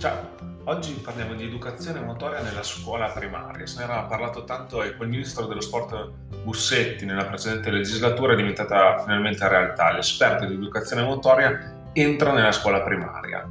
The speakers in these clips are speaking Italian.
Ciao, oggi parliamo di educazione motoria nella scuola primaria. Se ne era parlato tanto e col ministro dello sport Bussetti nella precedente legislatura è diventata finalmente realtà. L'esperto di educazione motoria entra nella scuola primaria.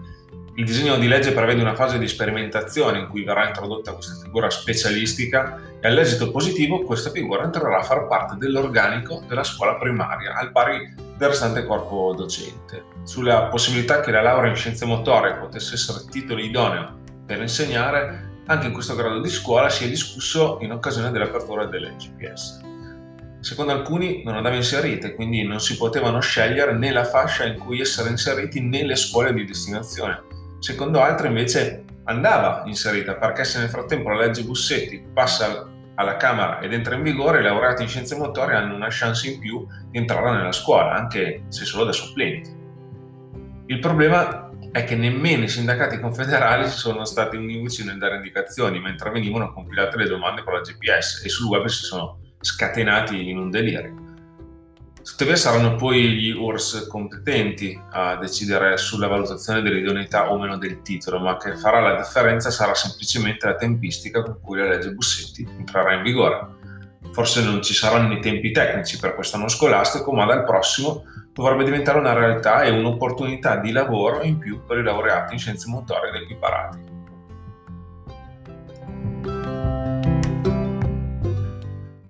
Il disegno di legge prevede una fase di sperimentazione in cui verrà introdotta questa figura specialistica e all'esito positivo questa figura entrerà a far parte dell'organico della scuola primaria, al pari del restante corpo docente. Sulla possibilità che la laurea in scienze motorie potesse essere titolo idoneo per insegnare, anche in questo grado di scuola si è discusso in occasione dell'apertura delle GPS. Secondo alcuni non andava inserita e quindi non si potevano scegliere né la fascia in cui essere inseriti né le scuole di destinazione. Secondo altri invece andava inserita perché se nel frattempo la legge Bussetti passa alla Camera ed entra in vigore, i laureati in scienze motorie hanno una chance in più di entrare nella scuola, anche se solo da supplenti. Il problema è che nemmeno i sindacati confederali sono stati univoci nel dare indicazioni mentre venivano compilate le domande per la GPS e sul web si sono scatenati in un delirio. Tuttavia saranno poi gli URSS competenti a decidere sulla valutazione dell'idoneità o meno del titolo, ma che farà la differenza sarà semplicemente la tempistica con cui la legge Bussetti entrerà in vigore. Forse non ci saranno i tempi tecnici per quest'anno scolastico, ma dal prossimo dovrebbe diventare una realtà e un'opportunità di lavoro in più per i laureati in scienze motorie ed equiparati.